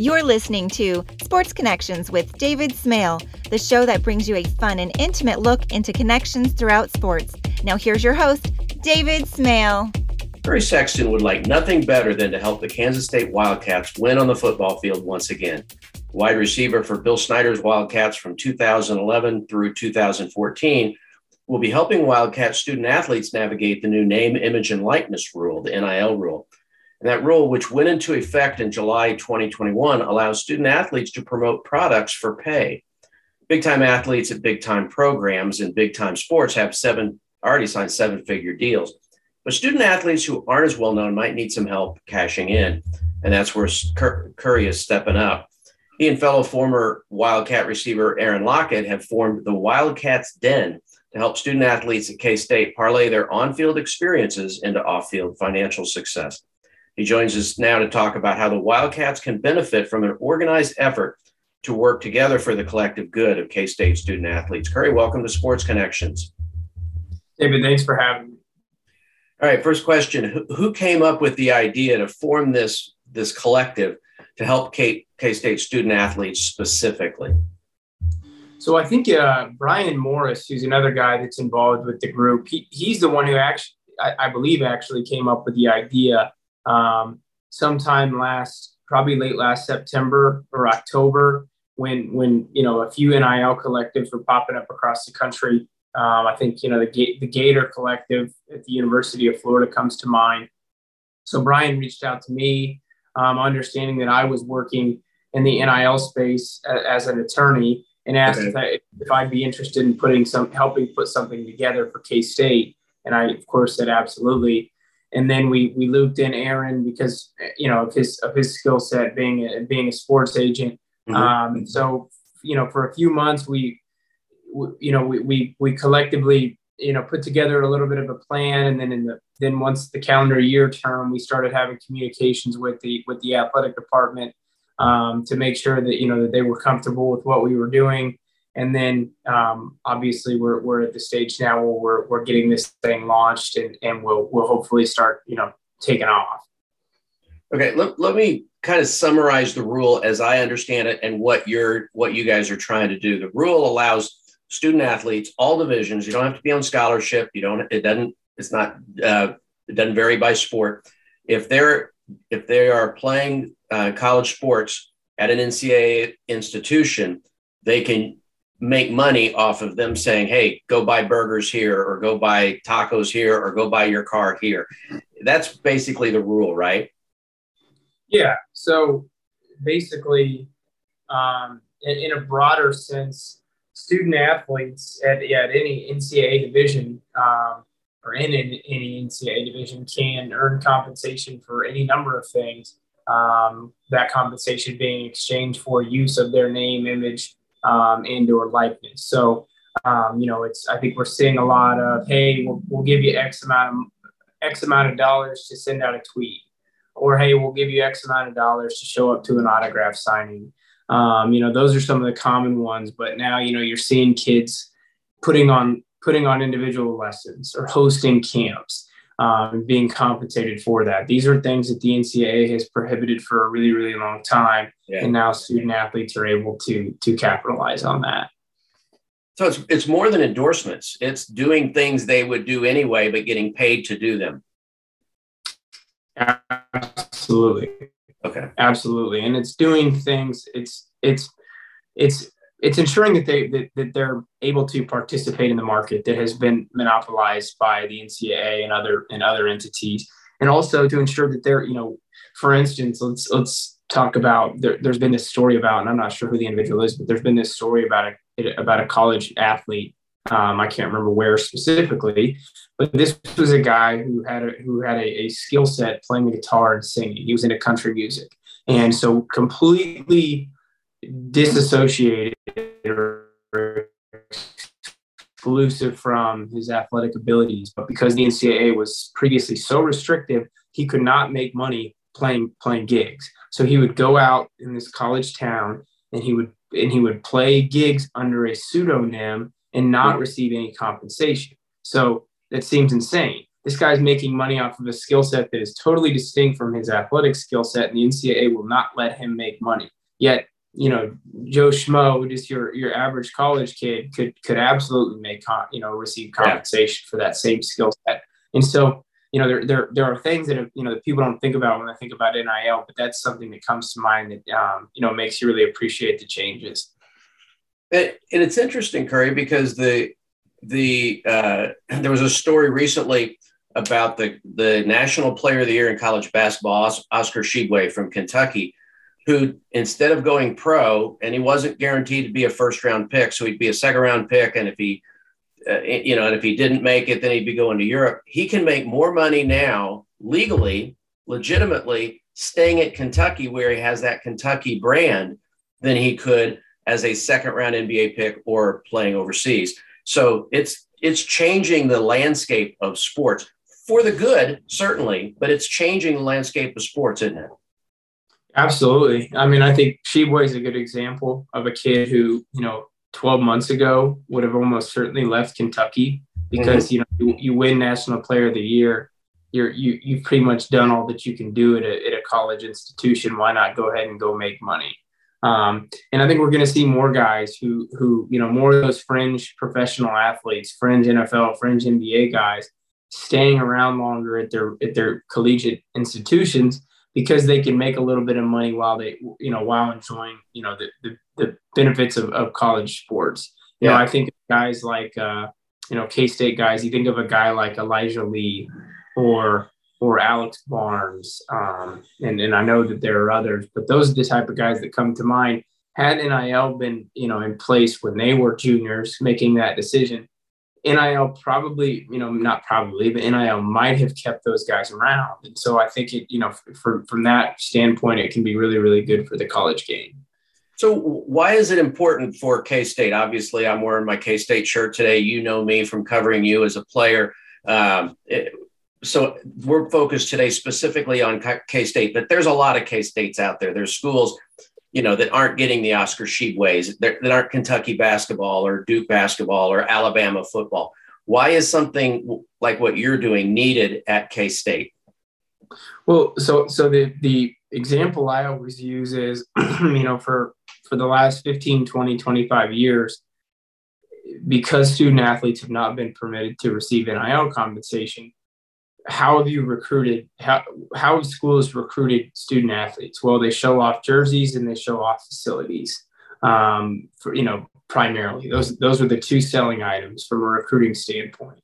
You're listening to Sports Connections with David Smale, the show that brings you a fun and intimate look into connections throughout sports. Now, here's your host, David Smale. Curry Sexton would like nothing better than to help the Kansas State Wildcats win on the football field once again. Wide receiver for Bill Snyder's Wildcats from 2011 through 2014 will be helping Wildcat student athletes navigate the new name, image, and likeness rule, the NIL rule. And that rule, which went into effect in July 2021, allows student athletes to promote products for pay. Big time athletes at big time programs in big time sports have seven already signed seven figure deals. But student athletes who aren't as well known might need some help cashing in. And that's where Curry is stepping up. He and fellow former Wildcat receiver Aaron Lockett have formed the Wildcats Den to help student athletes at K State parlay their on field experiences into off field financial success. He joins us now to talk about how the Wildcats can benefit from an organized effort to work together for the collective good of K State student athletes. Curry, welcome to Sports Connections. David, thanks for having me. All right, first question: Who came up with the idea to form this this collective to help K State student athletes specifically? So I think uh, Brian Morris, who's another guy that's involved with the group, he, he's the one who actually, I, I believe, actually came up with the idea um, sometime last, probably late last September or October, when when you know a few NIL collectives were popping up across the country. Um, I think you know the the Gator Collective at the University of Florida comes to mind. So Brian reached out to me, um, understanding that I was working in the NIL space as, as an attorney, and asked okay. if, I, if I'd be interested in putting some helping put something together for K State. And I, of course, said absolutely and then we we looped in Aaron because you know of his of his skill set being a, being a sports agent. Mm-hmm. Um, so you know for a few months we, we you know we, we we collectively you know put together a little bit of a plan, and then in the then once the calendar year term, we started having communications with the with the athletic department um, to make sure that you know that they were comfortable with what we were doing. And then um, obviously we're, we're at the stage now where we're, we're getting this thing launched and, and we'll, we'll hopefully start, you know, taking off. Okay. Let, let me kind of summarize the rule as I understand it and what you're, what you guys are trying to do. The rule allows student athletes, all divisions, you don't have to be on scholarship. You don't, it doesn't, it's not, uh, it doesn't vary by sport. If they're, if they are playing uh, college sports at an NCAA institution, they can make money off of them saying, hey, go buy burgers here or go buy tacos here or go buy your car here. That's basically the rule, right? Yeah. So basically, um, in, in, a broader sense, student athletes at, yeah, at any NCAA division um, or in, in any NCAA division can earn compensation for any number of things. Um, that compensation being exchanged for use of their name, image, um, and or likeness. So, um, you know, it's I think we're seeing a lot of hey, we'll, we'll give you X amount of X amount of dollars to send out a tweet, or hey, we'll give you X amount of dollars to show up to an autograph signing. Um, you know, those are some of the common ones. But now, you know, you're seeing kids putting on putting on individual lessons or hosting camps um, being compensated for that. These are things that the NCAA has prohibited for a really, really long time, yeah. and now student athletes are able to to capitalize on that. So it's it's more than endorsements. It's doing things they would do anyway, but getting paid to do them. Absolutely. Okay. Absolutely, and it's doing things. It's it's it's it's ensuring that they that, that they're able to participate in the market that has been monopolized by the NCAA and other and other entities, and also to ensure that they're you know, for instance, let's let's talk about there, has been this story about, and I'm not sure who the individual is, but there's been this story about a about a college athlete. Um, I can't remember where specifically, but this was a guy who had a, who had a, a skill set playing the guitar and singing. He was into country music, and so completely disassociated or exclusive from his athletic abilities. But because the NCAA was previously so restrictive, he could not make money playing playing gigs. So he would go out in this college town and he would and he would play gigs under a pseudonym and not receive any compensation. So that seems insane this guy's making money off of a skill set that is totally distinct from his athletic skill set, and the NCAA will not let him make money. Yet, you know, Joe Schmo, just your your average college kid, could could absolutely make you know receive compensation yeah. for that same skill set. And so, you know, there, there there are things that have, you know that people don't think about when they think about NIL, but that's something that comes to mind that um, you know makes you really appreciate the changes. And, and it's interesting, Curry, because the the uh, there was a story recently about the the National Player of the Year in college basketball, Oscar Tshiebwe from Kentucky, who instead of going pro, and he wasn't guaranteed to be a first round pick, so he'd be a second round pick, and if he uh, you know, and if he didn't make it, then he'd be going to Europe. He can make more money now legally, legitimately, staying at Kentucky where he has that Kentucky brand than he could as a second round NBA pick or playing overseas. So it's it's changing the landscape of sports for the good, certainly, but it's changing the landscape of sports, isn't it? Absolutely. I mean, I think Tshiebwe is a good example of a kid who, you know, 12 months ago would have almost certainly left Kentucky because, mm-hmm. you know, you, you, win National Player of the Year. You're, you, you've pretty much done all that you can do at a, at a college institution. Why not go ahead and go make money? Um, and I think we're going to see more guys who, who, you know, more of those fringe professional athletes, fringe NFL, fringe NBA guys, staying around longer at their at their collegiate institutions because they can make a little bit of money while they, you know, while enjoying, you know, the the, the benefits of, of college sports. You yeah. know, I think guys like, uh, you know, K State guys. You think of a guy like Elijah Lee, or or Alex Barnes, um, and and I know that there are others, but those are the type of guys that come to mind. Had NIL been you know in place when they were juniors making that decision, NIL probably you know not probably, but NIL might have kept those guys around, and so I think it you know from from that standpoint, it can be really really good for the college game. So why is it important for K State? Obviously, I'm wearing my K State shirt today. You know me from covering you as a player. Um, it, so we're focused today specifically on K State, but there's a lot of K States out there. There's schools, you know, that aren't getting the Oscar Tshiebwes, that aren't Kentucky basketball or Duke basketball or Alabama football. Why is something like what you're doing needed at K State? Well, so so the the example I always use is, you know, for for the last 15, 20, 25 years, because student athletes have not been permitted to receive NIL compensation, how have you recruited how how have schools recruited student athletes? Well they show off jerseys and they show off facilities um, for you know primarily. Those those are the two selling items from a recruiting standpoint.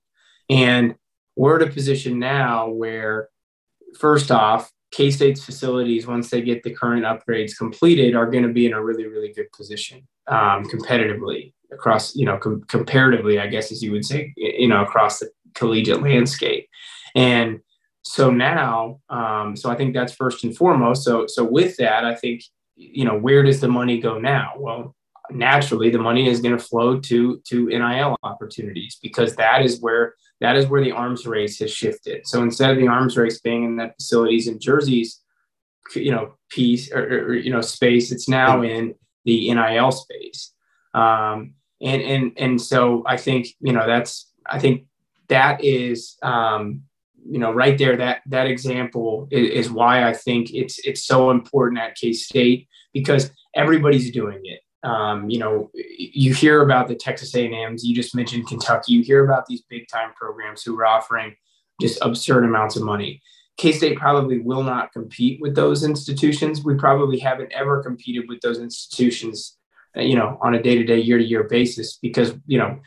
And we're at a position now where first off k-state's facilities once they get the current upgrades completed are going to be in a really really good position um, competitively across you know com- comparatively i guess as you would say you know across the collegiate landscape and so now, um, so I think that's first and foremost. So, so with that, I think, you know, where does the money go now? Well, naturally the money is going to flow to to NIL opportunities because that is where that is where the arms race has shifted. So instead of the arms race being in that facilities and jerseys, you know, piece or, or you know space, it's now in the NIL space. Um, and and and so I think you know that's I think that is um, you know, right there, that that example is, is why I think it's it's so important at K State because everybody's doing it. Um, you know, you hear about the Texas A&Ms. You just mentioned Kentucky. You hear about these big time programs who are offering just absurd amounts of money. K State probably will not compete with those institutions. We probably haven't ever competed with those institutions, uh, you know, on a day to day, year to year basis because you know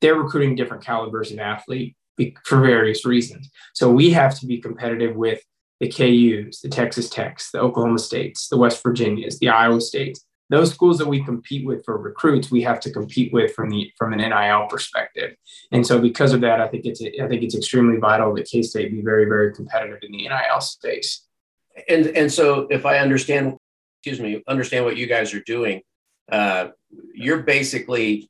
they're recruiting different calibers of athlete for various reasons. So we have to be competitive with the KUs, the Texas Techs, the Oklahoma States, the West Virginias, the Iowa States. Those schools that we compete with for recruits, we have to compete with from the from an NIL perspective. And so because of that, I think it's I think it's extremely vital that K State be very very competitive in the NIL space. And and so if I understand, excuse me, understand what you guys are doing, uh, you're basically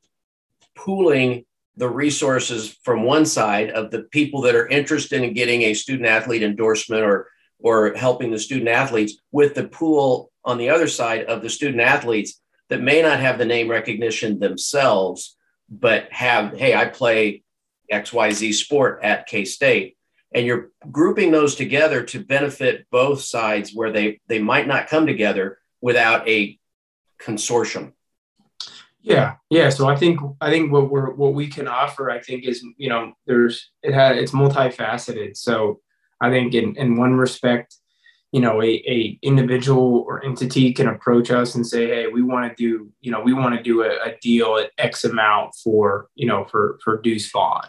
pooling the resources from one side of the people that are interested in getting a student athlete endorsement or or helping the student athletes with the pool on the other side of the student athletes that may not have the name recognition themselves but have hey i play xyz sport at k-state. And you're grouping those together to benefit both sides where they they might not come together without a consortium yeah yeah so i think i think what we're what we can offer i think is you know there's it had it's multifaceted. So i think in in one respect you know a, a individual or entity can approach us and say hey we want to do you know we want to do a, a, deal at x amount for you know for for deuce vaughn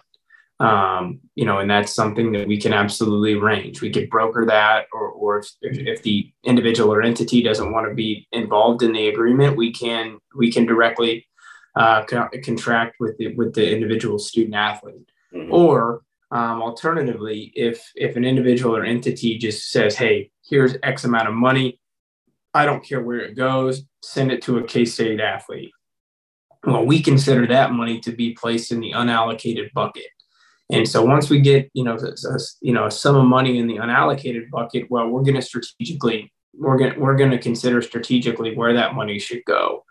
um, you know, and that's something that we can absolutely arrange. We could broker that, or, or if, if the individual or entity doesn't want to be involved in the agreement, we can we can directly uh, contract with the with the individual student athlete. Mm-hmm. Or um, alternatively, if if an individual or entity just says, "Hey, here's X amount of money, I don't care where it goes, send it to a K State athlete." Well, we consider that money to be placed in the unallocated bucket. And so once we get, you know, a, you know, a sum of money in the unallocated bucket, well, we're going to strategically, we're going we're going to consider strategically where that money should go.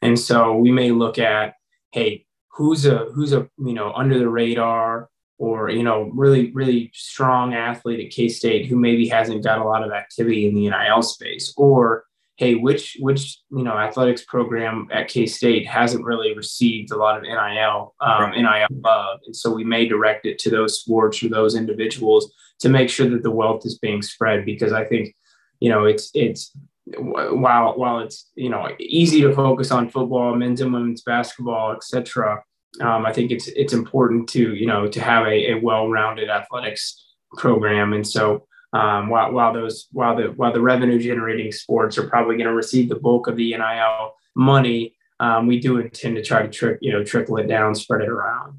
And so we may look at, hey, who's a who's a you know under the radar or you know really really strong athlete at K State who maybe hasn't got a lot of activity in the NIL space, or hey, which which you know athletics program at K State hasn't really received a lot of NIL um, NIL love, and so we may direct it to those sports or those individuals to make sure that the wealth is being spread. Because I think you know it's it's while while it's you know easy to focus on football, men's and women's basketball, etc. Um, I think it's it's important to you know to have a, a well-rounded athletics program, and so um, while, while those while the while the revenue generating sports are probably going to receive the bulk of the NIL money, um, we do intend to try to trick you know trickle it down, spread it around.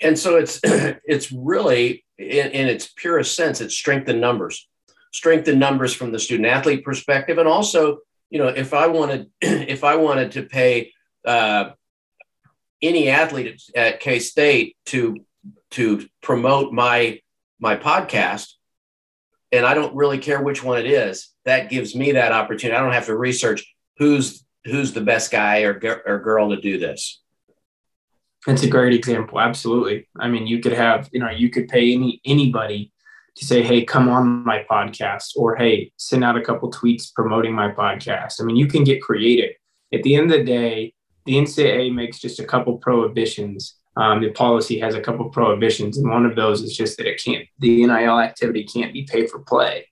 And so it's it's really in, in its purest sense, it's strength in numbers, strength in numbers from the student athlete perspective, and also you know if I wanted if I wanted to pay uh, any athlete at K State to to promote my my podcast and I don't really care which one it is. That gives me that opportunity. I don't have to research who's who's the best guy or, or girl to do this. That's a great example. Absolutely. I mean, you could have, you know, you could pay any anybody to say, "Hey, come on my podcast," or "Hey, send out a couple tweets promoting my podcast." I mean, you can get creative. At the end of the day, the NCAA makes just a couple prohibitions um, the policy has a couple prohibitions, and one of those is just that it can't, the NIL activity can't be pay for play.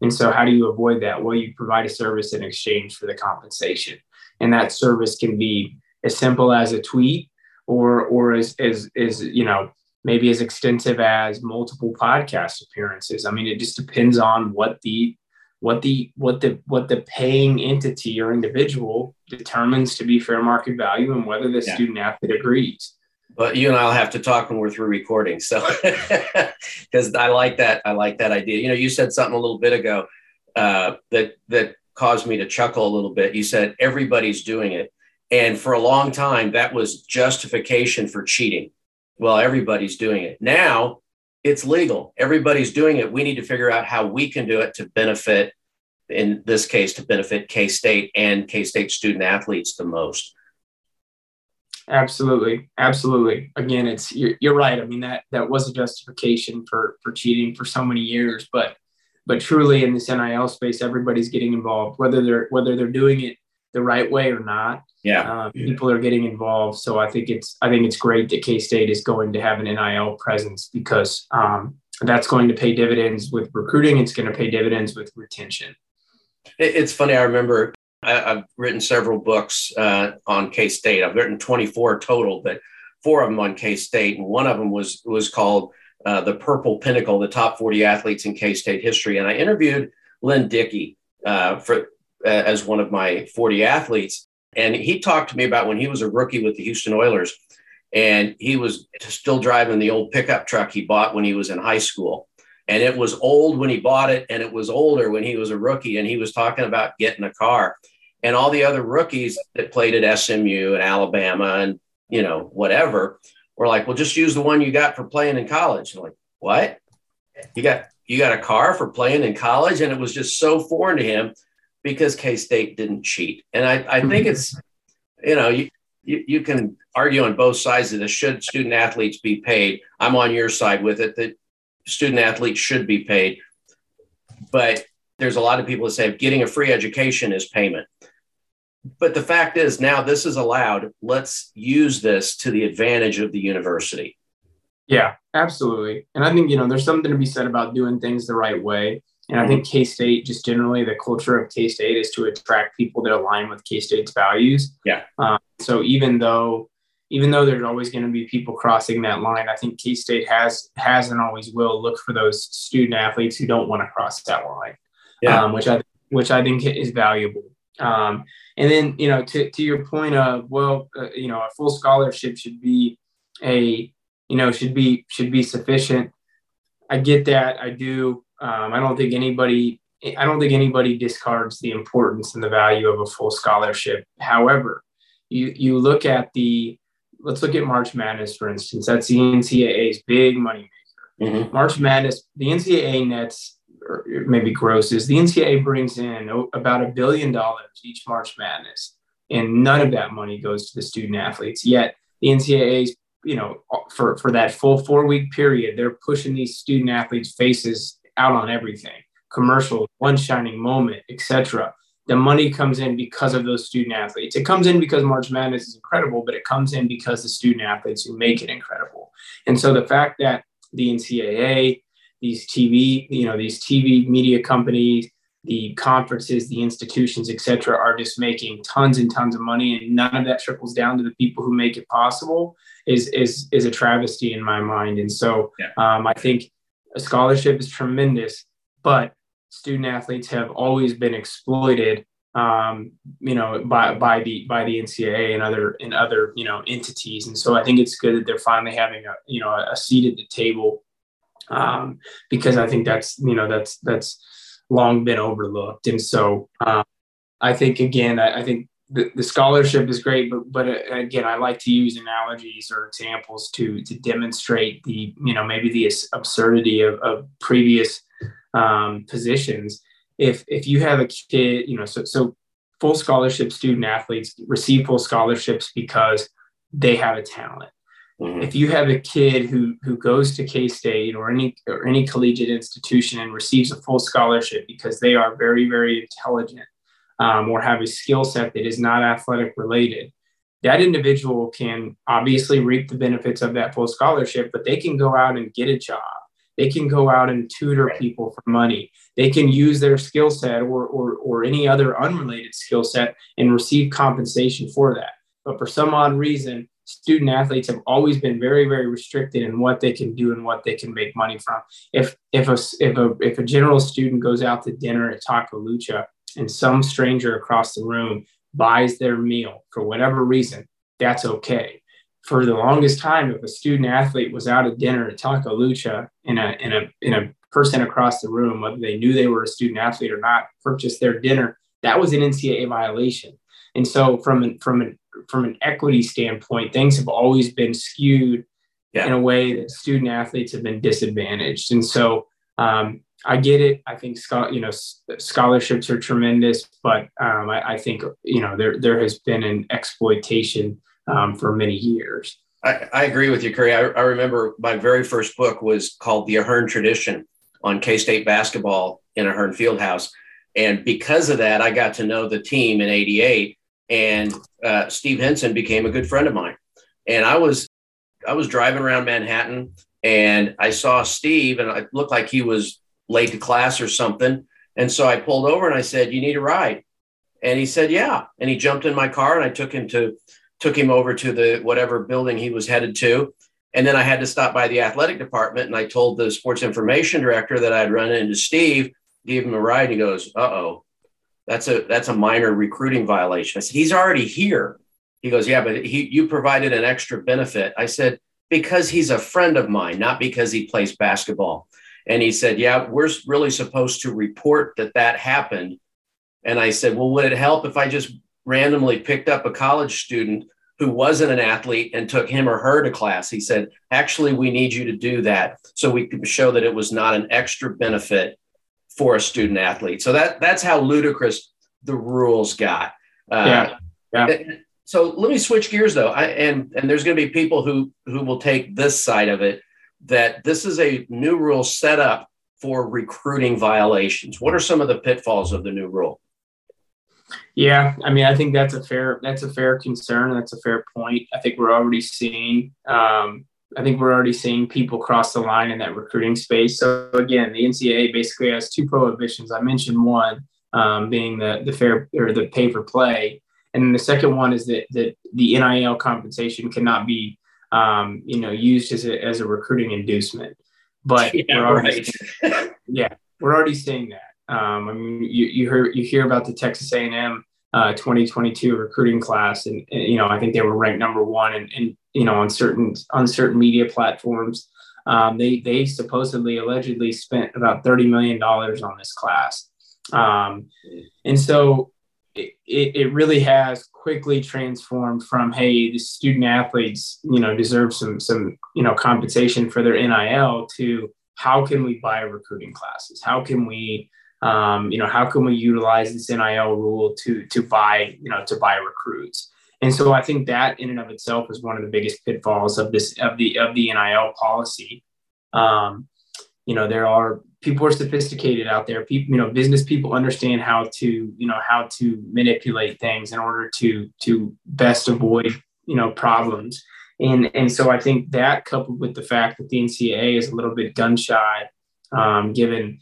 And so, how do you avoid that? Well, you provide a service in exchange for the compensation, and that service can be as simple as a tweet, or or as as, as you know maybe as extensive as multiple podcast appearances. I mean, it just depends on what the what the what the what the paying entity or individual determines to be fair market value and whether the yeah. student athlete agrees but you and I'll have to talk when we're through recording. So, because I like that, I like that idea. You know, you said something a little bit ago uh, that that caused me to chuckle a little bit. You said everybody's doing it, and for a long time that was justification for cheating. Well, everybody's doing it now. It's legal. Everybody's doing it. We need to figure out how we can do it to benefit, in this case, to benefit K State and K State student athletes the most. Absolutely, absolutely. Again, it's you're, you're, right. I mean that that was a justification for for cheating for so many years, but but truly in this NIL space, everybody's getting involved, whether they're whether they're doing it the right way or not. Yeah, uh, people are getting involved. So I think it's I think it's great that K State is going to have an NIL presence because um, that's going to pay dividends with recruiting. It's going to pay dividends with retention. It's funny. I remember I, have written several books uh, on K State. I've written 24 total, but four of them on K State, and one of them was was called uh, "The Purple Pinnacle: The Top 40 Athletes in K State History." And I interviewed Lynn Dickey uh, for as one of my 40 athletes, and he talked to me about when he was a rookie with the Houston Oilers, and he was still driving the old pickup truck he bought when he was in high school. And it was old when he bought it, and it was older when he was a rookie. And he was talking about getting a car. And all the other rookies that played at SMU and Alabama and, you know, whatever were like, well, just use the one you got for playing in college. I'm like, what? You got you got a car for playing in college? And it was just so foreign to him because K State didn't cheat. And I, I think it's, you know, you, you, you can argue on both sides of this. Should student athletes be paid? I'm on your side with it that student athletes should be paid. But there's a lot of people that say getting a free education is payment. But the fact is, now this is allowed. Let's use this to the advantage of the university. Yeah, absolutely. And I think, you know, there's something to be said about doing things the right way. And I think K State, just generally, the culture of K State is to attract people that align with K State's values. Yeah. Um, so even though, even though there's always going to be people crossing that line, I think K State has has and always will look for those student athletes who don't want to cross that line. Yeah. Um, which I which I think is valuable. Um, and then you know, to to your point of well, uh, you know, a full scholarship should be a you know should be should be sufficient. I get that. I do. Um, I don't think anybody I don't think anybody discards the importance and the value of a full scholarship. However, you you look at the let's look at March Madness for instance. That's the NCAA's big money maker. Mm-hmm. March Madness, the NCAA nets or maybe grosses. The NCAA brings in about a billion dollars each March Madness, and none of that money goes to the student athletes. Yet the NCAA's you know for for that full four week period, they're pushing these student athletes' faces out on everything commercial one shining moment etc the money comes in because of those student athletes it comes in because march madness is incredible but it comes in because the student athletes who make it incredible and so the fact that the ncaa these tv you know these tv media companies the conferences the institutions etc are just making tons and tons of money and none of that trickles down to the people who make it possible is is is a travesty in my mind and so yeah. um, i think a scholarship is tremendous, but student athletes have always been exploited um, you know, by by the by the NCAA and other and other you know entities. And so I think it's good that they're finally having a you know a seat at the table um, because I think that's you know that's that's long been overlooked. And so um, I think again, I, I think the, the scholarship is great, but but uh, again, I like to use analogies or examples to to demonstrate the you know maybe the absurdity of, of previous um, positions. If if you have a kid, you know, so so full scholarship student athletes receive full scholarships because they have a talent. Mm-hmm. If you have a kid who who goes to K State or any or any collegiate institution and receives a full scholarship because they are very very intelligent um, or have a skill set that is not athletic related, that individual can obviously reap the benefits of that full scholarship, but they can go out and get a job. They can go out and tutor people for money. They can use their skill set or, or, or any other unrelated skill set and receive compensation for that. But for some odd reason, student athletes have always been very, very restricted in what they can do and what they can make money from. If if a if a if a general student goes out to dinner at Taco Lucha and some stranger across the room buys their meal for whatever reason, that's okay. For the longest time, if a student athlete was out at dinner at Taco Lucha and a, in a, in a person across the room, whether they knew they were a student athlete or not, purchased their dinner, that was an NCAA violation. And so, from an, from an, from an equity standpoint, things have always been skewed yeah. in a way that student athletes have been disadvantaged. And so, um, I get it. I think you know scholarships are tremendous, but um, I, I, think you know there there has been an exploitation um, for many years. I, I, agree with you, Curry. I, I, remember my very first book was called The Ahearn Tradition on K State basketball in Ahearn Fieldhouse, and because of that, I got to know the team in '88, and uh, Steve Henson became a good friend of mine. And I was I was driving around Manhattan and I saw Steve, and it looked like he was late to class or something. And so I pulled over and I said, "You need a ride?" And he said, "Yeah." And he jumped in my car and I took him to took him over to the whatever building he was headed to. And then I had to stop by the athletic department and I told the sports information director that I'd run into Steve, gave him a ride. And he goes, "Uh oh, that's a that's a minor recruiting violation." I said, "He's already here." He goes, "Yeah, but he you provided an extra benefit." I said, "Because he's a friend of mine, not because he plays basketball." And he said, Yeah, we're really supposed to report that that happened. And I said, Well, would it help if I just randomly picked up a college student who wasn't an athlete and took him or her to class? He said, Actually, we need you to do that so we can show that it was not an extra benefit for a student athlete. So that that's how ludicrous the rules got. Uh, yeah. yeah. So let me switch gears though. I, and and there's going to be people who who will take this side of it that this is a new rule set up for recruiting violations. What are some of the pitfalls of the new rule? Yeah, I mean, I think that's a fair that's a fair concern. That's a fair point. I think we're already seeing. Um, I think we're already seeing people cross the line in that recruiting space. So again, the NCAA basically has two prohibitions. I mentioned one um, being the the fair or the pay for play, and then the second one is that that the NIL compensation cannot be um, you know used as a as a recruiting inducement. But yeah, we're already, right. yeah, we're already seeing that. Um, I mean, you, you hear you hear about the Texas A&M uh, 2022 recruiting class, and, and, you know I think they were ranked number one, and, and you know on certain on certain media platforms, um, they they supposedly allegedly spent about 30 million dollars on this class, um, and so it, it really has quickly transformed from hey the student athletes you know deserve some some you know compensation for their NIL to how can we buy recruiting classes? How can we um, you know, how can we utilize this NIL rule to to buy, you know, to buy recruits? And so I think that in and of itself is one of the biggest pitfalls of this of the of the NIL policy. Um, you know, there are people are sophisticated out there. People, you know, business people understand how to, you know, how to manipulate things in order to to best avoid, you know, problems. And and so I think that coupled with the fact that the NCAA is a little bit gun shy, um, given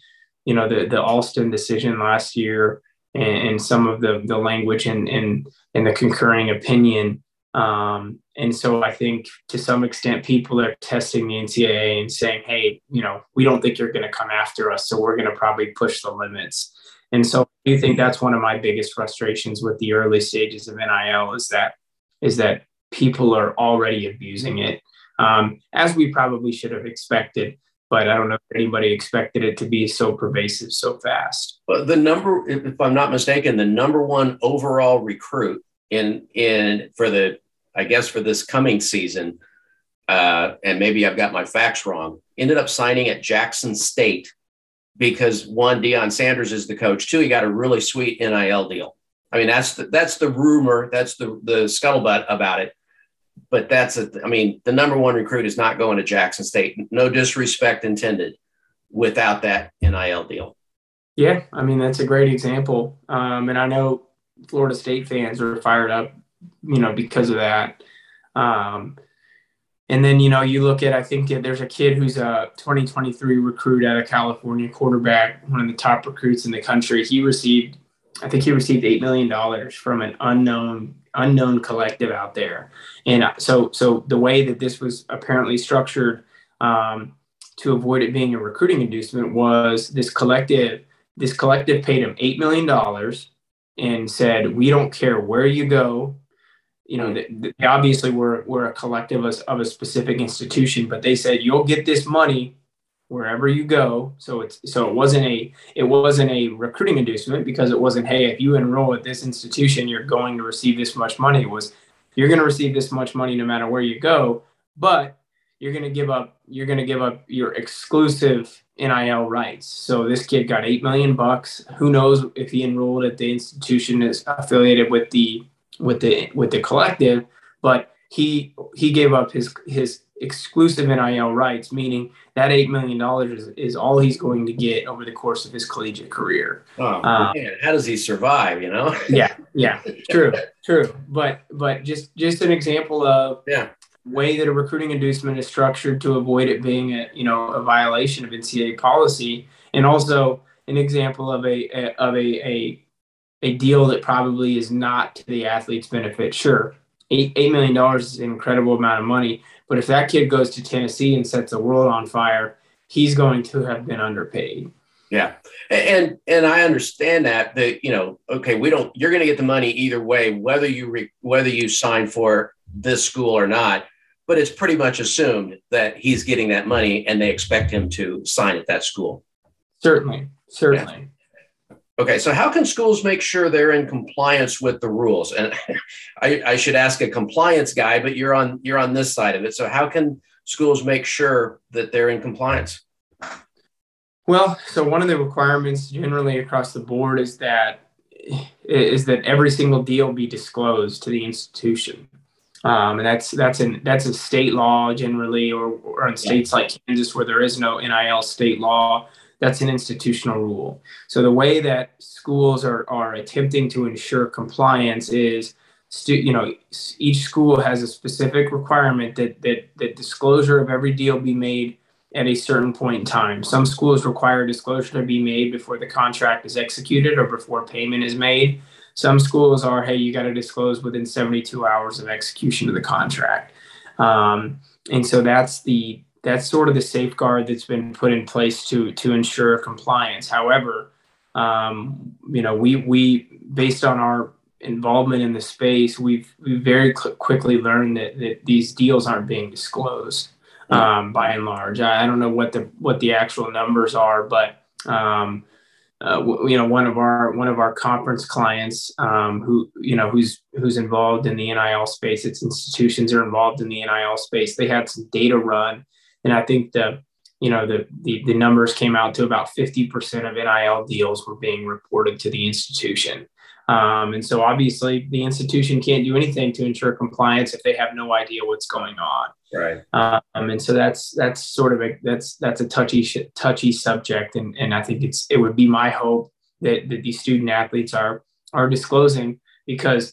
you know the the Alston decision last year and, and some of the the language and and and the concurring opinion. Um, and so I think to some extent people are testing the NCAA and saying, hey, you know, we don't think you're going to come after us, so we're going to probably push the limits. And so I do think that's one of my biggest frustrations with the early stages of NIL is that is that people are already abusing it, um, as we probably should have expected but I don't know if anybody expected it to be so pervasive so fast. Well, the number, if I'm not mistaken, the number one overall recruit in in for the, I guess for this coming season, uh, and maybe I've got my facts wrong, ended up signing at Jackson State because one, Deion Sanders is the coach. Two, he got a really sweet NIL deal. I mean, that's the, that's the rumor, that's the the scuttlebutt about it but that's a, I mean, the number one recruit is not going to Jackson State. No disrespect intended without that NIL deal. Yeah, I mean, that's a great example. Um, and I know Florida State fans are fired up, you know, because of that. Um, and then, you know, you look at, I think there's a kid who's a 2023 recruit out of California, quarterback, one of the top recruits in the country. He received, I think he received $8 million from an unknown unknown collective out there. And so, so the way that this was apparently structured um, to avoid it being a recruiting inducement was this collective. This collective paid him eight million dollars and said, "We don't care where you go." You know, they, they obviously were were a collective of, of a specific institution, but they said, "You'll get this money wherever you go. So it's so it wasn't a it wasn't a recruiting inducement because it wasn't hey if you enroll at this institution you're going to receive this much money. It was you're going to receive this much money no matter where you go, but you're going to give up you're going to give up your exclusive NIL rights. So this kid got 8 million bucks. Who knows if he enrolled at the institution is affiliated with the with the with the collective, but he he gave up his his exclusive NIL rights, meaning that $8 million is, is all he's going to get over the course of his collegiate career. Oh, um, man. How does he survive, you know? yeah, yeah, true, true. But, but just, just an example of yeah. way that a recruiting inducement is structured to avoid it being a, you know, a violation of NCAA policy. And also an example of a, a of a, a, a deal that probably is not to the athlete's benefit. Sure, eight, $8 million is an incredible amount of money, but if that kid goes to Tennessee and sets the world on fire, he's going to have been underpaid. Yeah. And and I understand that that you know, okay, we don't you're going to get the money either way whether you re, whether you sign for this school or not, but it's pretty much assumed that he's getting that money and they expect him to sign at that school. Certainly. Certainly. Yeah. Okay, so how can schools make sure they're in compliance with the rules? And I, I, should ask a compliance guy, but you're on you're on this side of it. So how can schools make sure that they're in compliance? Well, so one of the requirements generally across the board is that is that every single deal be disclosed to the institution. Um, and that's that's an that's a state law generally, or, or in states like Kansas where there is no NIL state law, that's an institutional rule. So the way that schools are are attempting to ensure compliance is, stu- you know, each school has a specific requirement that that that disclosure of every deal be made at a certain point in time. Some schools require disclosure to be made before the contract is executed or before payment is made. Some schools are, hey, you got to disclose within 72 hours of execution of the contract. Um, and so that's the that's sort of the safeguard that's been put in place to to ensure compliance. However, um, you know, we we based on our involvement in the space, we've we very cl- quickly learned that, that these deals aren't being disclosed um, by and large. I, I, don't know what the what the actual numbers are, but um, uh, you know, one of our one of our conference clients um, who you know who's who's involved in the NIL space. Its institutions are involved in the NIL space. They had some data run, and I think the you know the the, the numbers came out to about 50% of NIL deals were being reported to the institution. Um, and so obviously the institution can't do anything to ensure compliance if they have no idea what's going on. Right. Um, and so that's that's sort of a that's that's a touchy touchy subject, and and I think it's it would be my hope that that these student athletes are are disclosing because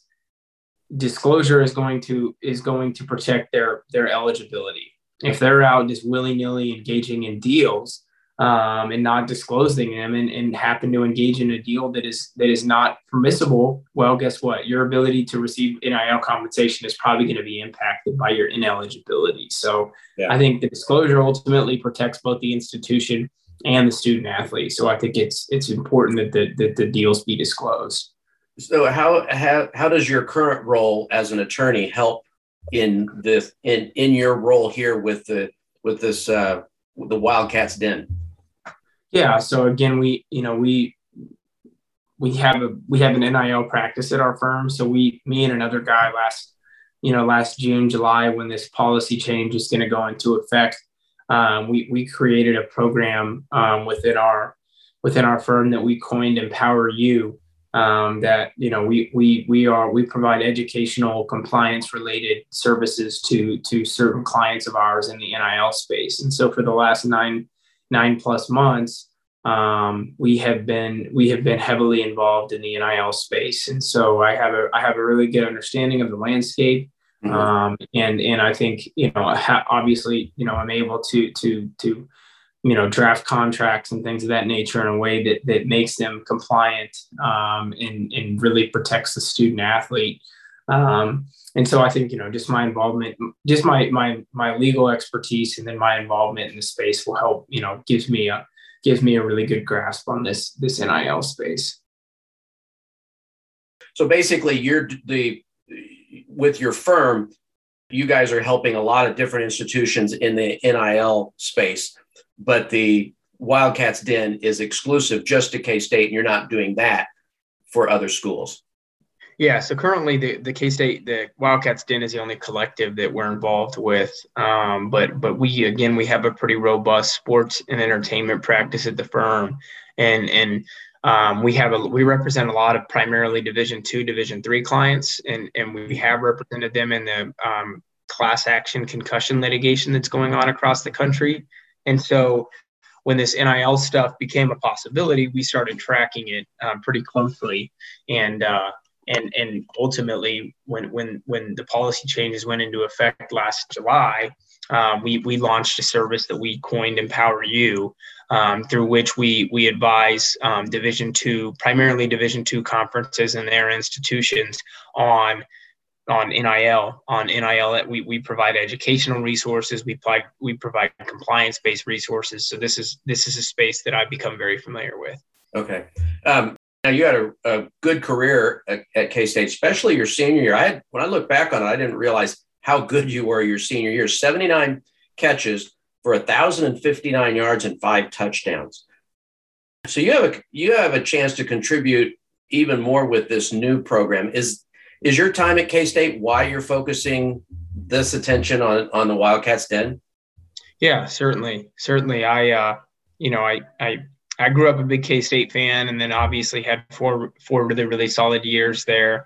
disclosure is going to is going to protect their their eligibility. If they're out just willy nilly engaging in deals, um, and not disclosing them and, and happen to engage in a deal that is that is not permissible, well, guess what? Your ability to receive NIL compensation is probably going to be impacted by your ineligibility. So yeah. I think the disclosure ultimately protects both the institution and the student athlete. So I think it's it's important that the, that the deals be disclosed. So how, how how does your current role as an attorney help in this in in your role here with the with this uh, the Wildcats Den? Yeah. So again, we you know we we have a we have an NIL practice at our firm. So we me and another guy last you know last June July when this policy change is going to go into effect, um, we we created a program um, within our within our firm that we coined Empower You. Um, that you know we we we are we provide educational compliance related services to to certain clients of ours in the NIL space. And so for the last nine nine plus months, um, we have been we have been heavily involved in the NIL space, and so I have a I have a really good understanding of the landscape, mm-hmm. um, and and I think you know obviously you know I'm able to to to you know draft contracts and things of that nature in a way that that makes them compliant um, and and really protects the student athlete. Um, and so I think you know just my involvement, just my my my legal expertise, and then my involvement in the space will help. You know, gives me a gives me a really good grasp on this this NIL space. So basically, you're the with your firm, you guys are helping a lot of different institutions in the NIL space, but the Wildcats Den is exclusive just to K State, and you're not doing that for other schools. Yeah, so currently the, the K State the Wildcats Den is the only collective that we're involved with. Um, but but we again we have a pretty robust sports and entertainment practice at the firm, and and um, we have a we represent a lot of primarily Division two, Division three clients, and and we have represented them in the um, class action concussion litigation that's going on across the country, and so when this NIL stuff became a possibility, we started tracking it um, pretty closely, and uh, and and ultimately when when when the policy changes went into effect last July, um, we we launched a service that we coined Empower You, um, through which we we advise um, Division two, primarily Division two conferences and their institutions on on NIL. On NIL, we, we provide educational resources. We provide we provide compliance based resources. So this is this is a space that I've become very familiar with. Okay. Um, now you had a, a good career at, at K State, especially your senior year. I had, when I look back on it, I didn't realize how good you were your senior year. Seventy nine catches for thousand and fifty nine yards and five touchdowns. So you have a you have a chance to contribute even more with this new program. Is is your time at K State why you're focusing this attention on on the Wildcats Den? Yeah, certainly, certainly. I uh, you know I I I grew up a big K State fan, and then obviously had four four really really solid years there.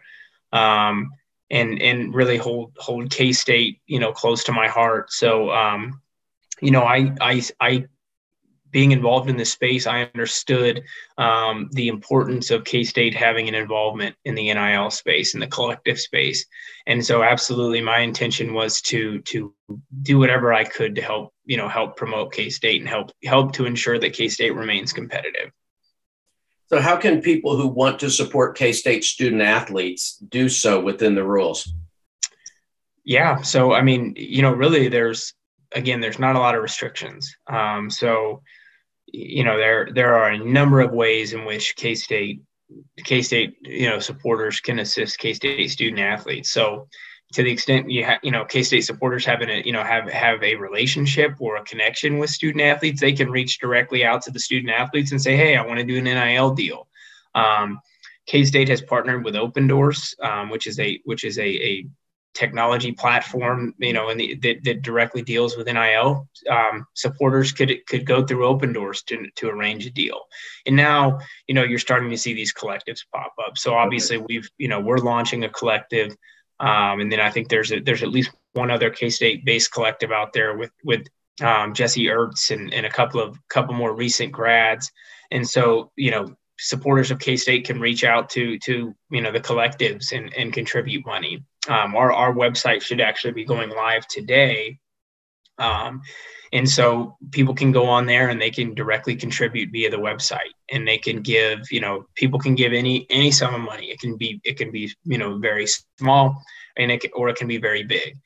Um, and and really hold hold K State you know close to my heart. So um, you know I I I being involved in this space, I understood um, the importance of K State having an involvement in the NIL space and the collective space, and so absolutely, my intention was to to do whatever I could to help you know help promote K State and help help to ensure that K State remains competitive. So, how can people who want to support K State student athletes do so within the rules? Yeah, so I mean, you know, really, there's again, there's not a lot of restrictions. Um, so you know there there are a number of ways in which K State K State you know supporters can assist K State student athletes. So to the extent you have you know K State supporters having a you know have have a relationship or a connection with student athletes, they can reach directly out to the student athletes and say, hey, I want to do an NIL deal. Um, K State has partnered with Opendorse, um, which is a which is a, a technology platform, you know, and that, that directly deals with NIL, um, supporters could could go through Opendorse to, to arrange a deal. And now, you know, you're starting to see these collectives pop up. So obviously, we've, you know, we're launching a collective, um, and then I think there's a, there's at least one other K State based collective out there with with um, Jesse Ertz and, and a couple of couple more recent grads. And so, you know, supporters of K State can reach out to to you know the collectives and, and contribute money. Um, our, our website should actually be going live today. Um, and so people can go on there and they can directly contribute via the website and they can give, you know, people can give any, any sum of money. It can be, it can be, you know, very small and it can, or it can be very big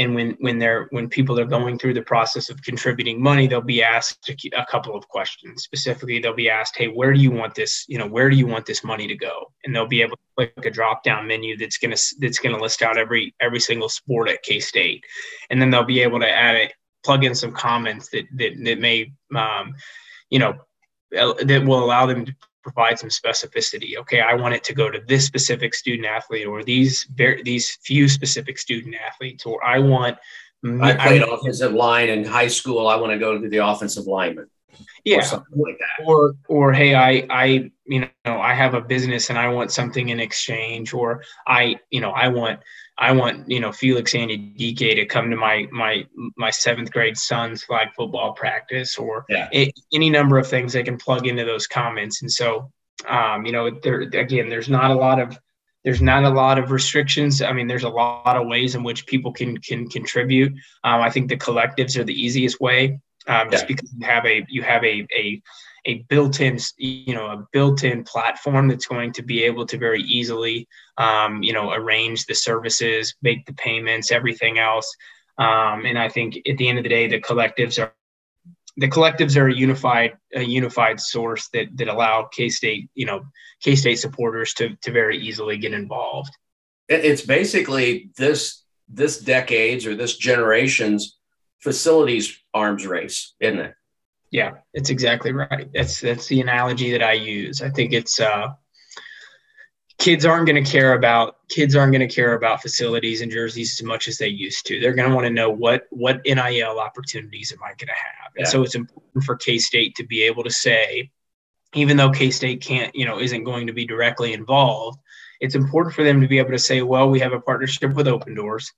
and when when they're when people are going through the process of contributing money they'll be asked a, couple of questions. Specifically they'll be asked hey where do you want this you know where do you want this money to go? And they'll be able to click a drop down menu that's going to that's going to list out every every single sport at k-state. And then they'll be able to add it plug in some comments that that, that may um, you know that will allow them to provide some specificity. Okay, I want it to go to this specific student athlete or these very, these few specific student athletes, or I want. I played I, offensive line in high school. I want to go to the offensive lineman. Yeah, or like that. Or or hey, I I you know I have a business and I want something in exchange, or I you know I want I want you know Felix Anudike to come to my my my seventh grade son's flag football practice, or yeah. it, any number of things they can plug into those comments. And so, um, you know, there again, there's not a lot of there's not a lot of restrictions. I mean, there's a lot of ways in which people can can contribute. Um, I think the collectives are the easiest way, um, just yeah. because you have a you have a a a built-in you know a built-in platform that's going to be able to very easily um, you know arrange the services make the payments everything else um, and i think at the end of the day the collectives are the collectives are a unified a unified source that that allow k-state you know k-state supporters to to very easily get involved it's basically this this decade's or this generation's facilities arms race isn't it yeah, it's exactly right. That's that's the analogy that I use. I think it's uh, kids aren't going to care about kids aren't going to care about facilities and jerseys as much as they used to. They're going to want to know what what NIL opportunities am I going to have, and yeah. so it's important for K State to be able to say, even though K State can't, you know, isn't going to be directly involved, it's important for them to be able to say, well, we have a partnership with Opendorse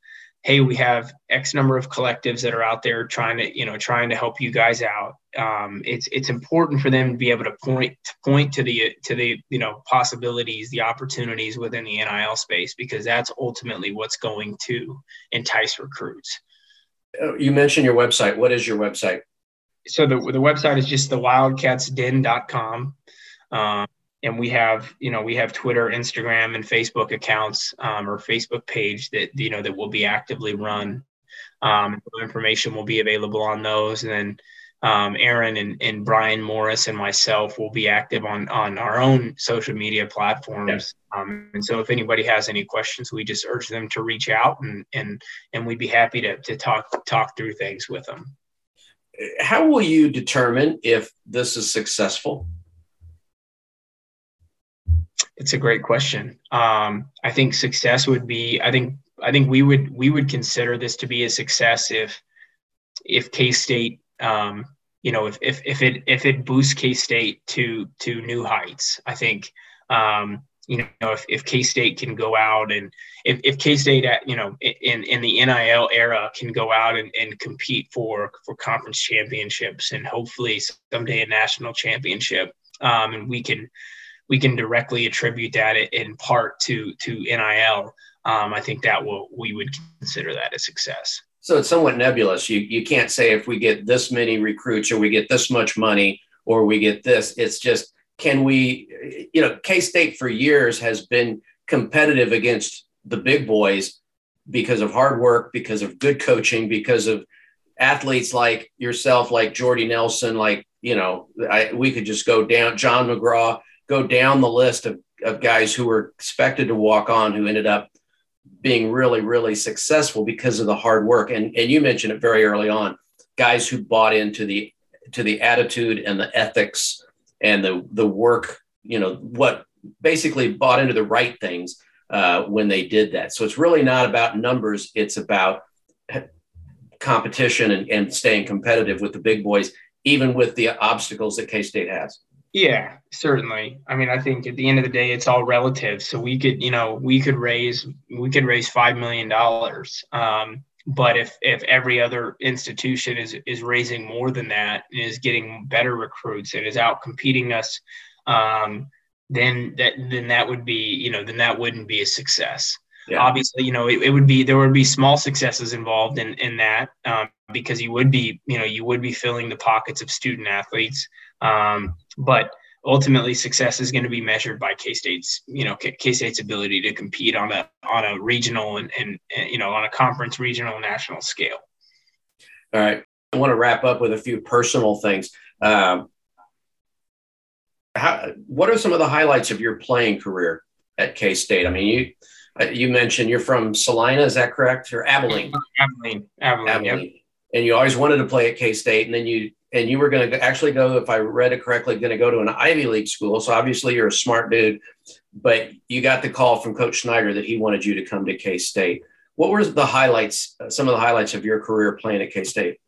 hey we have x number of collectives that are out there trying to you know trying to help you guys out. Um, it's it's important for them to be able to point to point to the to the you know possibilities the opportunities within the nil space because that's ultimately what's going to entice recruits. Uh, you mentioned your website. What is your website? So the, the website is just the wildcatsden.com um, and we have you know we have twitter instagram and facebook accounts um, or facebook page that you know that will be actively run. Um, information will be available on those. And then um, aaron and, and brian morris and myself will be active on on our own social media platforms. Um, and so if anybody has any questions we just urge them to reach out and and and we'd be happy to, to talk talk through things with them. How will you determine if this is successful it's a great question. Um, I think success would be. I think. I think we would we would consider this to be a success if if K State, um, you know, if, if if it if it boosts K State to to new heights. I think um, you know, if, if K State can go out and if, if K State, at, you know, in, in the NIL era can go out and, and compete for, for conference championships and hopefully someday a national championship. Um, and we can, we can directly attribute that in part to, to NIL. Um, I think that will, we would consider that a success. So it's somewhat nebulous. You, you can't say if we get this many recruits or we get this much money or we get this. It's just, can we, you know, K State for years has been competitive against the big boys because of hard work, because of good coaching, because of athletes like yourself, like Jordy Nelson, like, you know, I, we could just go down, Jon McGraw, go down the list of, of guys who were expected to walk on who ended up being really, really successful because of the hard work. And, and you mentioned it very early on, guys who bought into the to the attitude and the ethics and the the work, you know, what basically bought into the right things uh, when they did that. So it's really not about numbers; it's about competition and, and staying competitive with the big boys, even with the obstacles that K State has. Yeah, certainly. I mean, I think at the end of the day, it's all relative. So we could, you know, we could raise we could raise five million dollars. Um, but if if every other institution is is raising more than that and is getting better recruits and is out competing us, um, then that then that would be you know then that wouldn't be a success. Yeah. Obviously, you know, it, it, would be there would be small successes involved in in that um, because you would be you know you would be filling the pockets of student athletes. Um, but ultimately success is going to be measured by K-State's, you know, K-State's ability to compete on a on a regional and, and, and you know on a conference, regional, national scale. All right, I want to wrap up with a few personal things. Um, how, what are some of the highlights of your playing career at K State? I mean, you uh, you mentioned you're from Salina, is that correct, or Abilene? Abilene, Abilene, Abilene. Yep. And you always wanted to play at K State, and then you and you were going to actually go, if I read it correctly, going to go to an Ivy League school. So obviously you're a smart dude, but you got the call from Coach Snyder that he wanted you to come to K State. What were the highlights? Uh, some of the highlights of your career playing at K State?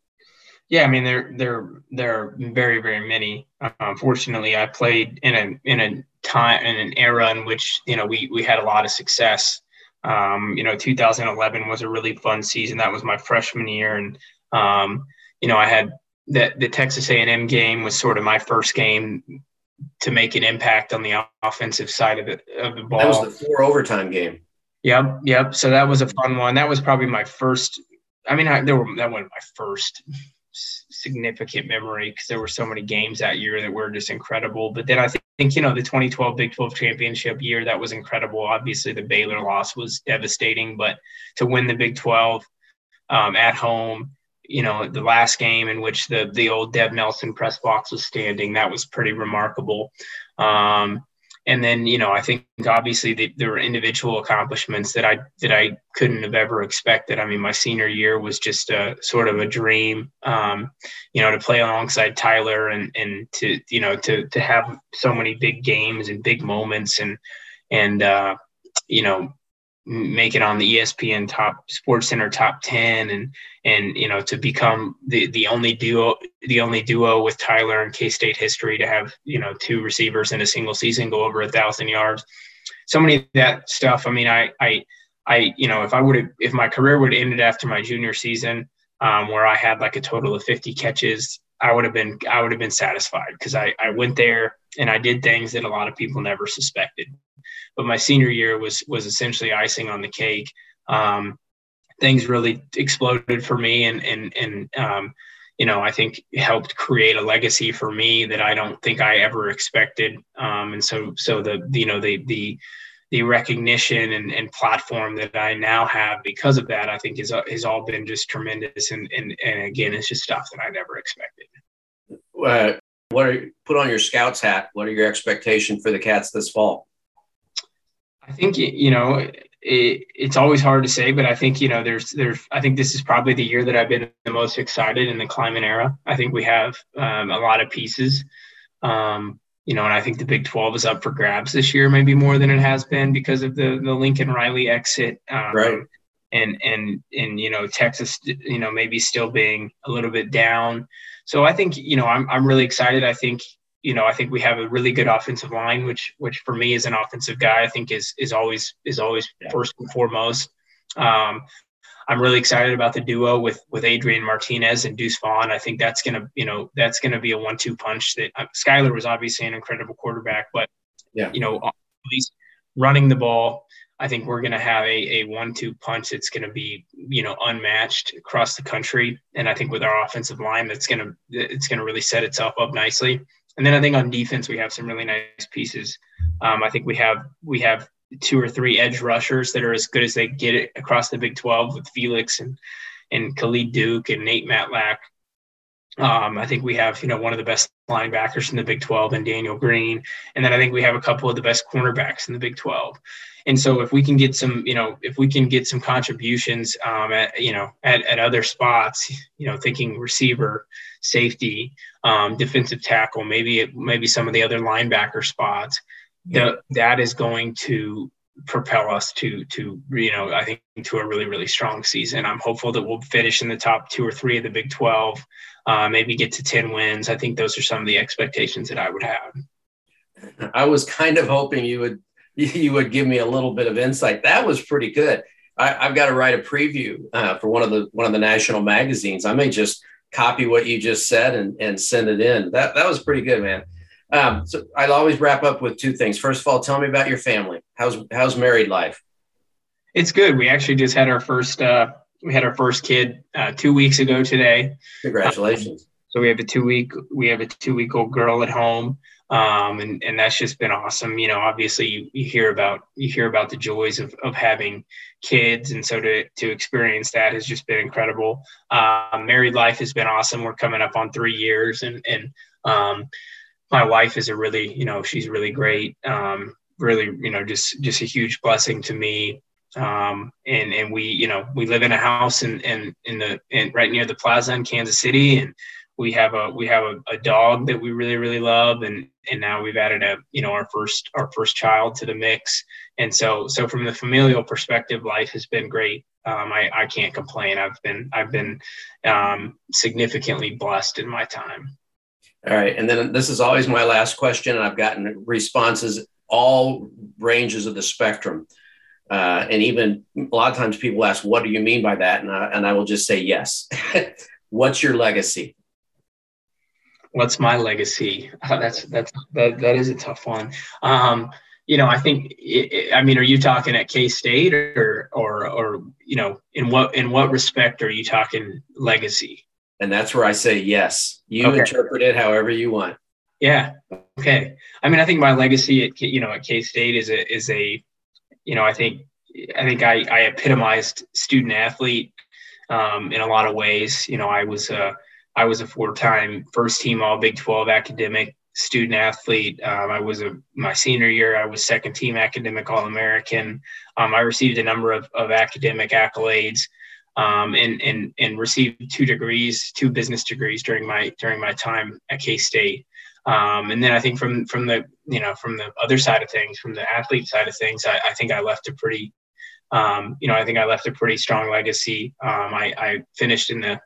Yeah, I mean there there there are very very many. Unfortunately, I played in a in a time in an era in which you know we we had a lot of success. Um, you know, 2011 was a really fun season. That was my freshman year, and um, you know I had that the Texas A&M game was sort of my first game to make an impact on the offensive side of the of the ball. That was the four overtime game. Yep, yep. So that was a fun one. That was probably my first. I mean, I, there were that wasn't my first significant memory because there were so many games that year that were just incredible. But then I think, think you know the 2012 Big 12 championship year that was incredible. Obviously, the Baylor loss was devastating, but to win the Big 12 um, at home you know, the last game in which the the old Dev Nelson press box was standing. That was pretty remarkable. Um, and then, you know, I think obviously the, there were individual accomplishments that I that I couldn't have ever expected. I mean, my senior year was just a sort of a dream. Um, you know, to play alongside Tyler and and to you know to to have so many big games and big moments and and uh, you know make it on the ESPN top Sports Center top 10 and and you know to become the the only duo the only duo with Tyler and K-State history to have you know two receivers in a single season go over a thousand yards. So many of that stuff. I mean I I I you know if I would have if my career would have ended after my junior season um, where I had like a total of 50 catches I would have been I would have been satisfied because I I went there and I did things that a lot of people never suspected but my senior year was was essentially icing on the cake. Um, things really exploded for me, and and and um, you know I think helped create a legacy for me that I don't think I ever expected. Um, and so so the you know the the the recognition and, and platform that I now have because of that, I think is has all been just tremendous. And and and again, it's just stuff that I never expected. Uh, what are put on your scouts hat? What are your expectations for the Cats this fall? I think you know it, it's always hard to say, but I think you know there's there's I think this is probably the year that I've been the most excited in the Klieman era. I think we have um, a lot of pieces, um, you know, and I think the Big Twelve is up for grabs this year, maybe more than it has been because of the the Lincoln Riley exit, um, right? And and and you know Texas, you know, maybe still being a little bit down. So I think you know I'm I'm really excited. I think you know, I think we have a really good offensive line, which which for me as an offensive guy, I think is is always is always yeah. first and foremost. Um, I'm really excited about the duo with with Adrian Martinez and Deuce Vaughn. I think that's gonna you know that's gonna be a one-two punch. That uh, Skylar was obviously an incredible quarterback, but yeah, you know, at least running the ball I think we're going to have a, a one-two punch that's going to be, you know, unmatched across the country. And I think with our offensive line, that's going to it's going to really set itself up nicely. And then I think on defense, we have some really nice pieces. Um, I think we have we have two or three edge rushers that are as good as they get across the Big 12 with Felix and and Khalid Duke and Nate Matlack. Um, I think we have, you know, one of the best linebackers in the Big 12 and Daniel Green. And then I think we have a couple of the best cornerbacks in the Big 12. And so if we can get some, you know, if we can get some contributions um, at, you know, at, at other spots, you know, thinking receiver, safety, um, defensive tackle, maybe, maybe some of the other linebacker spots, yeah. the, that is going to propel us to, to, you know, I think to a really, really strong season. I'm hopeful that we'll finish in the top two or three of the Big 12, uh, maybe get to 10 wins. I think those are some of the expectations that I would have. I was kind of hoping you would you would give me a little bit of insight. That was pretty good. I, have got to write a preview uh, for one of the one of the national magazines. I may just copy what you just said and, and send it in. That that was pretty good, man. Um, so I always wrap up with two things. First of all, tell me about your family. How's how's married life? It's good. We actually just had our first uh, we had our first kid uh, two weeks ago today. Congratulations. Um, so we have a two week we have a two week old girl at home um, and and that's just been awesome. You know, obviously you, you hear about you hear about the joys of of having kids, and so to to experience that has just been incredible. Um, married life has been awesome. We're coming up on three years, and and um, my wife is a really you know she's really great. Um, really, you know, just just a huge blessing to me. Um, and and we you know we live in a house in in in the in right near the plaza in Kansas City, and we have a we have a, a, dog that we really really love. And and now we've added a you know our first our first child to the mix. And so so from the familial perspective life has been great. Um, I, I can't complain. I've been i've been um, significantly blessed in my time. All right. And then this is always my last question and i've gotten responses all ranges of the spectrum uh, and even a lot of times people ask what do you mean by that and I, and I will just say yes what's your legacy what's my legacy? Uh, that's that's that, that is a tough one. Um, you know, I think. I mean, are you talking at K State or or or you know, in what in what respect are you talking legacy? And that's where I say yes. You okay. interpret it however you want. Yeah. Okay. I mean, I think my legacy at you know at K State is a is a, you know, I think I think I I epitomized student athlete um, in a lot of ways. You know, I was a I was a four-time first-team All Big 12 academic student athlete. Um, I was a my senior year. I was second-team academic All-American. Um, I received a number of, of academic accolades, um, and and and received two degrees, two business degrees during my during my time at K State. Um, and then I think from from the you know from the other side of things, from the athlete side of things, I, I think I left a pretty um, you know I think I left a pretty strong legacy. Um, I, I finished in the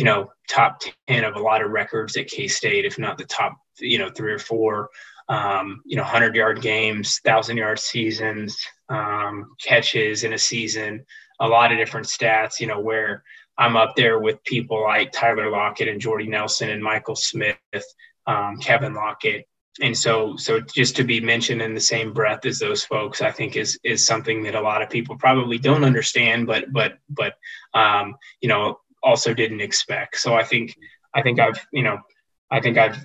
you know, top 10 of a lot of records at K State, if not the top, you know, three or four, um, you know, 100 yard games, 1,000 yard seasons, um, catches in a season, a lot of different stats, you know, where I'm up there with people like Tyler Lockett and Jordy Nelson and Michael Smith, um, Kevin Lockett. And so, so just to be mentioned in the same breath as those folks, I think is is something that a lot of people probably don't understand, but but but um, you know, also didn't expect. So I think I think I've you know I think I've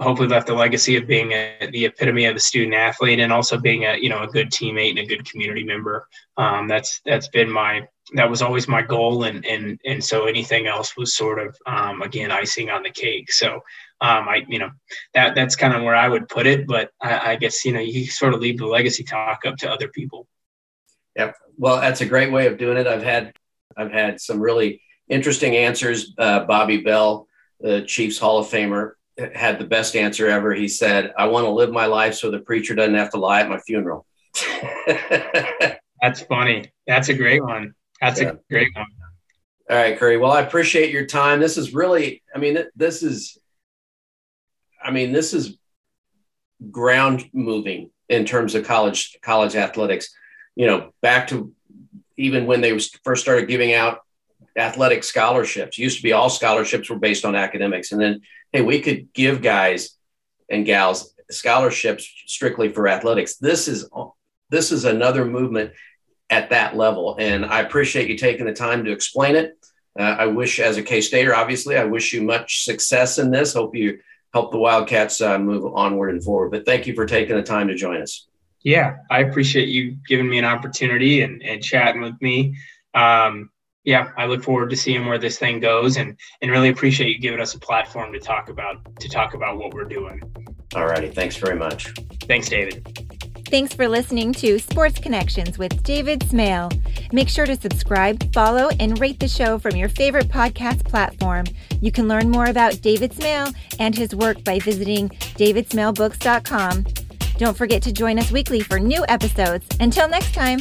hopefully left a legacy of being a, the epitome of a student athlete and also being a you know a good teammate and a good community member. Um, that's that's been my that was always my goal and and and so anything else was sort of um, again icing on the cake. So um, I you know that that's kind of where I would put it. But I, I guess you know you sort of leave the legacy talk up to other people. Yep. Well, that's a great way of doing it. I've had I've had some really interesting answers. Uh, Bobby Bell, the Chiefs Hall of Famer, had the best answer ever. He said, I want to live my life so the preacher doesn't have to lie at my funeral. That's funny. That's a great one. That's yeah. a great one. All right, Curry. Well, I appreciate your time. This is really, I mean, this is, I mean, this is ground moving in terms of college college athletics. You know, back to even when they first started giving out athletic scholarships. Used to be all scholarships were based on academics, and then hey, we could give guys and gals scholarships strictly for athletics. This is this is another movement at that level, and I appreciate you taking the time to explain it. Uh, I wish, as a K Stater, obviously, I wish you much success in this. Hope you help the Wildcats uh, move onward and forward. But thank you for taking the time to join us. Yeah, I appreciate you giving me an opportunity and, and chatting with me. Um, yeah, I look forward to seeing where this thing goes and and really appreciate you giving us a platform to talk about to talk about what we're doing. All righty. Thanks very much. Thanks, David. Thanks for listening to Sports Connections with David Smale. Make sure to subscribe, follow, and rate the show from your favorite podcast platform. You can learn more about David Smale and his work by visiting davidsmalebooks.com. Don't forget to join us weekly for new episodes. Until next time.